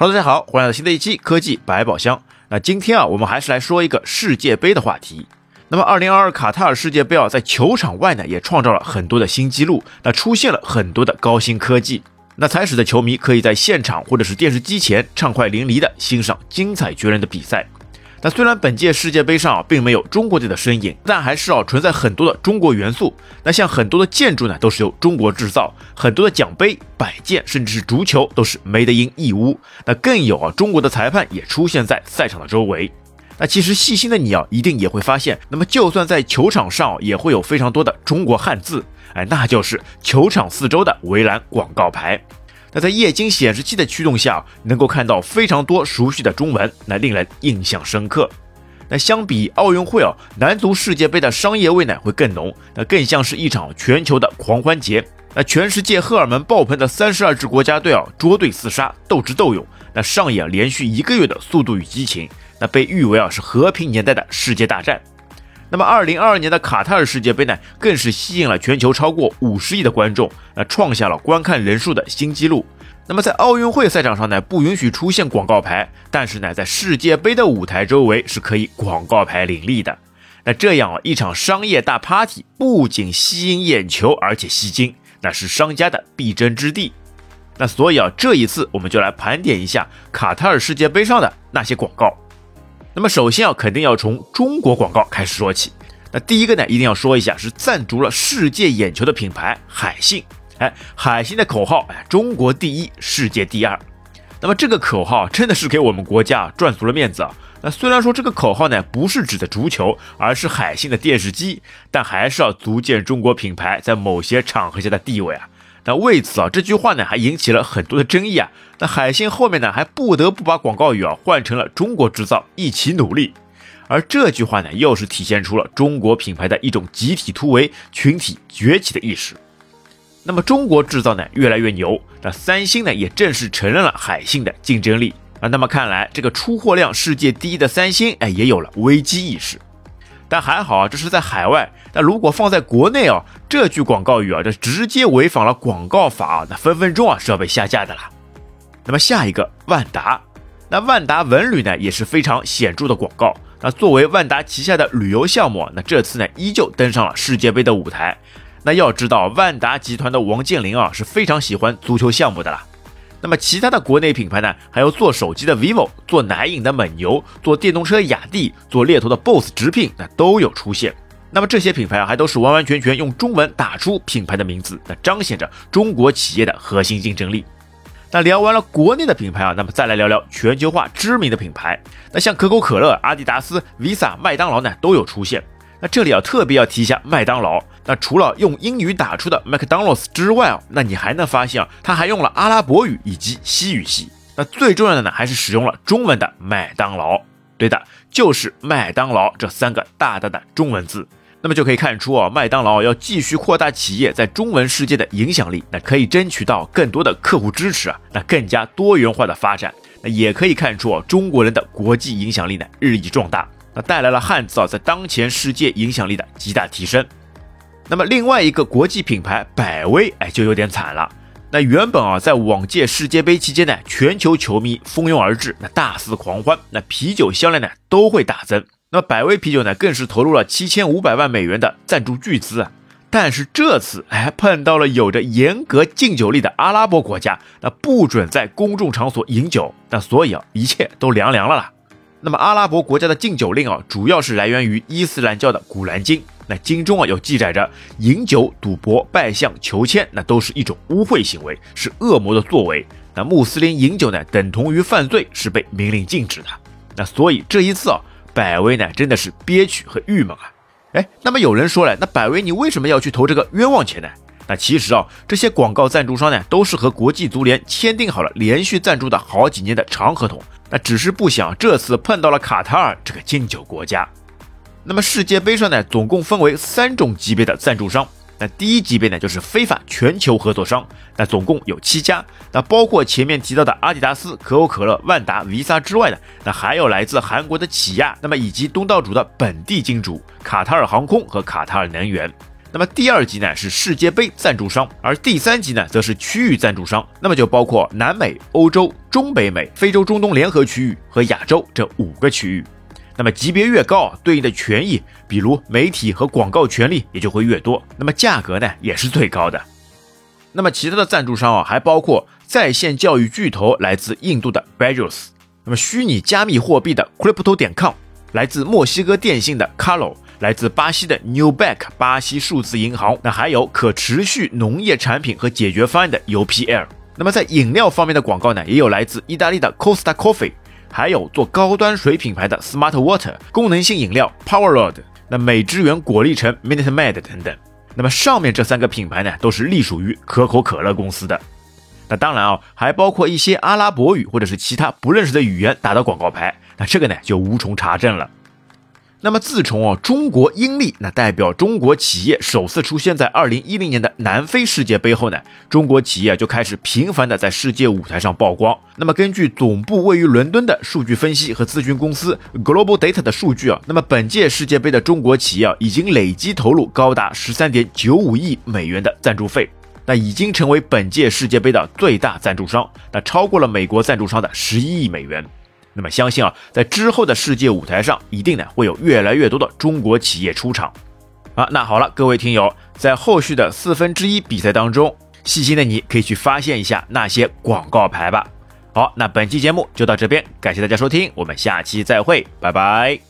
Hello，大家好，欢迎来到新的一期科技百宝箱。那今天啊，我们还是来说一个世界杯的话题。那么，二零二二卡塔尔世界杯啊，在球场外呢，也创造了很多的新纪录，那出现了很多的高新科技，那才使得球迷可以在现场或者是电视机前畅快淋漓的欣赏精彩绝伦的比赛。那虽然本届世界杯上啊并没有中国队的身影，但还是啊存在很多的中国元素。那像很多的建筑呢都是由中国制造，很多的奖杯、摆件，甚至是足球都是 made in 义乌。那更有啊中国的裁判也出现在赛场的周围。那其实细心的你啊一定也会发现，那么就算在球场上也会有非常多的中国汉字，哎，那就是球场四周的围栏广告牌。那在液晶显示器的驱动下，能够看到非常多熟悉的中文，那令人印象深刻。那相比奥运会啊，男足世界杯的商业味呢会更浓，那更像是一场全球的狂欢节。那全世界荷尔蒙爆棚的三十二支国家队啊，捉对厮杀，斗智斗勇，那上演连续一个月的速度与激情，那被誉为啊是和平年代的世界大战。那么，二零二二年的卡塔尔世界杯呢，更是吸引了全球超过五十亿的观众，那创下了观看人数的新纪录。那么，在奥运会赛场上呢，不允许出现广告牌，但是呢，在世界杯的舞台周围是可以广告牌林立的。那这样啊，一场商业大 party 不仅吸引眼球，而且吸睛，那是商家的必争之地。那所以啊，这一次我们就来盘点一下卡塔尔世界杯上的那些广告。那么首先啊，肯定要从中国广告开始说起。那第一个呢，一定要说一下是赞助了世界眼球的品牌海信。哎，海信的口号，哎，中国第一，世界第二。那么这个口号真的是给我们国家赚足了面子啊。那虽然说这个口号呢不是指的足球，而是海信的电视机，但还是要足见中国品牌在某些场合下的地位啊。那为此啊，这句话呢还引起了很多的争议啊。那海信后面呢还不得不把广告语啊换成了“中国制造，一起努力”。而这句话呢，又是体现出了中国品牌的一种集体突围、群体崛起的意识。那么中国制造呢越来越牛，那三星呢也正式承认了海信的竞争力啊。那么看来这个出货量世界第一的三星，哎，也有了危机意识。但还好啊，这是在海外。那如果放在国内啊，这句广告语啊，这直接违反了广告法啊，那分分钟啊是要被下架的了。那么下一个万达，那万达文旅呢也是非常显著的广告。那作为万达旗下的旅游项目，那这次呢依旧登上了世界杯的舞台。那要知道，万达集团的王健林啊是非常喜欢足球项目的啦。那么其他的国内品牌呢？还有做手机的 vivo，做奶饮的蒙牛，做电动车雅迪，做猎头的 BOSS 直聘，那都有出现。那么这些品牌啊，还都是完完全全用中文打出品牌的名字，那彰显着中国企业的核心竞争力。那聊完了国内的品牌啊，那么再来聊聊全球化知名的品牌。那像可口可乐、阿迪达斯、Visa、麦当劳呢都有出现。那这里啊特别要提一下麦当劳。那除了用英语打出的 McDonald's 之外啊，那你还能发现啊，它还用了阿拉伯语以及西语系。那最重要的呢，还是使用了中文的麦当劳。对的，就是麦当劳这三个大大的中文字。那么就可以看出啊，麦当劳要继续扩大企业在中文世界的影响力，那可以争取到更多的客户支持啊，那更加多元化的发展。那也可以看出啊，中国人的国际影响力呢日益壮大。那带来了汉字啊在当前世界影响力的极大提升。那么另外一个国际品牌百威，哎，就有点惨了。那原本啊，在往届世界杯期间呢，全球球迷蜂拥而至，那大肆狂欢，那啤酒销量呢都会大增。那百威啤酒呢，更是投入了七千五百万美元的赞助巨资啊。但是这次哎，碰到了有着严格禁酒令的阿拉伯国家，那不准在公众场所饮酒，那所以啊，一切都凉凉了啦。那么阿拉伯国家的禁酒令啊，主要是来源于伊斯兰教的古兰经。那经中啊有记载着饮酒、赌博、拜相、求签，那都是一种污秽行为，是恶魔的作为。那穆斯林饮酒呢，等同于犯罪，是被明令禁止的。那所以这一次啊，百威呢真的是憋屈和郁闷啊。哎，那么有人说了，那百威你为什么要去投这个冤枉钱呢？那其实啊，这些广告赞助商呢，都是和国际足联签订好了连续赞助的好几年的长合同。那只是不想这次碰到了卡塔尔这个禁酒国家。那么世界杯上呢，总共分为三种级别的赞助商。那第一级别呢，就是非法全球合作商，那总共有七家。那包括前面提到的阿迪达斯、可口可乐、万达、Visa 之外呢，那还有来自韩国的起亚，那么以及东道主的本地金主卡塔尔航空和卡塔尔能源。那么第二级呢是世界杯赞助商，而第三级呢则是区域赞助商，那么就包括南美、欧洲、中北美、非洲、中东联合区域和亚洲这五个区域。那么级别越高，对应的权益，比如媒体和广告权利也就会越多，那么价格呢也是最高的。那么其他的赞助商啊，还包括在线教育巨头来自印度的 Bezos，那么虚拟加密货币的 Crypto 点 com，来自墨西哥电信的 Carlo，来自巴西的 Newbank 巴西数字银行，那还有可持续农业产品和解决方案的 UPL。那么在饮料方面的广告呢，也有来自意大利的 Costa Coffee。还有做高端水品牌的 Smart Water 功能性饮料 Powerade，那美汁源果粒橙 Minute Maid 等等。那么上面这三个品牌呢，都是隶属于可口可乐公司的。那当然啊，还包括一些阿拉伯语或者是其他不认识的语言打的广告牌。那这个呢，就无从查证了。那么自从啊，中国英利那代表中国企业首次出现在二零一零年的南非世界杯后呢，中国企业就开始频繁的在世界舞台上曝光。那么根据总部位于伦敦的数据分析和咨询公司 Global Data 的数据啊，那么本届世界杯的中国企业啊，已经累计投入高达十三点九五亿美元的赞助费，那已经成为本届世界杯的最大赞助商，那超过了美国赞助商的十一亿美元。那么相信啊，在之后的世界舞台上，一定呢会有越来越多的中国企业出场。啊，那好了，各位听友，在后续的四分之一比赛当中，细心的你可以去发现一下那些广告牌吧。好，那本期节目就到这边，感谢大家收听，我们下期再会，拜拜。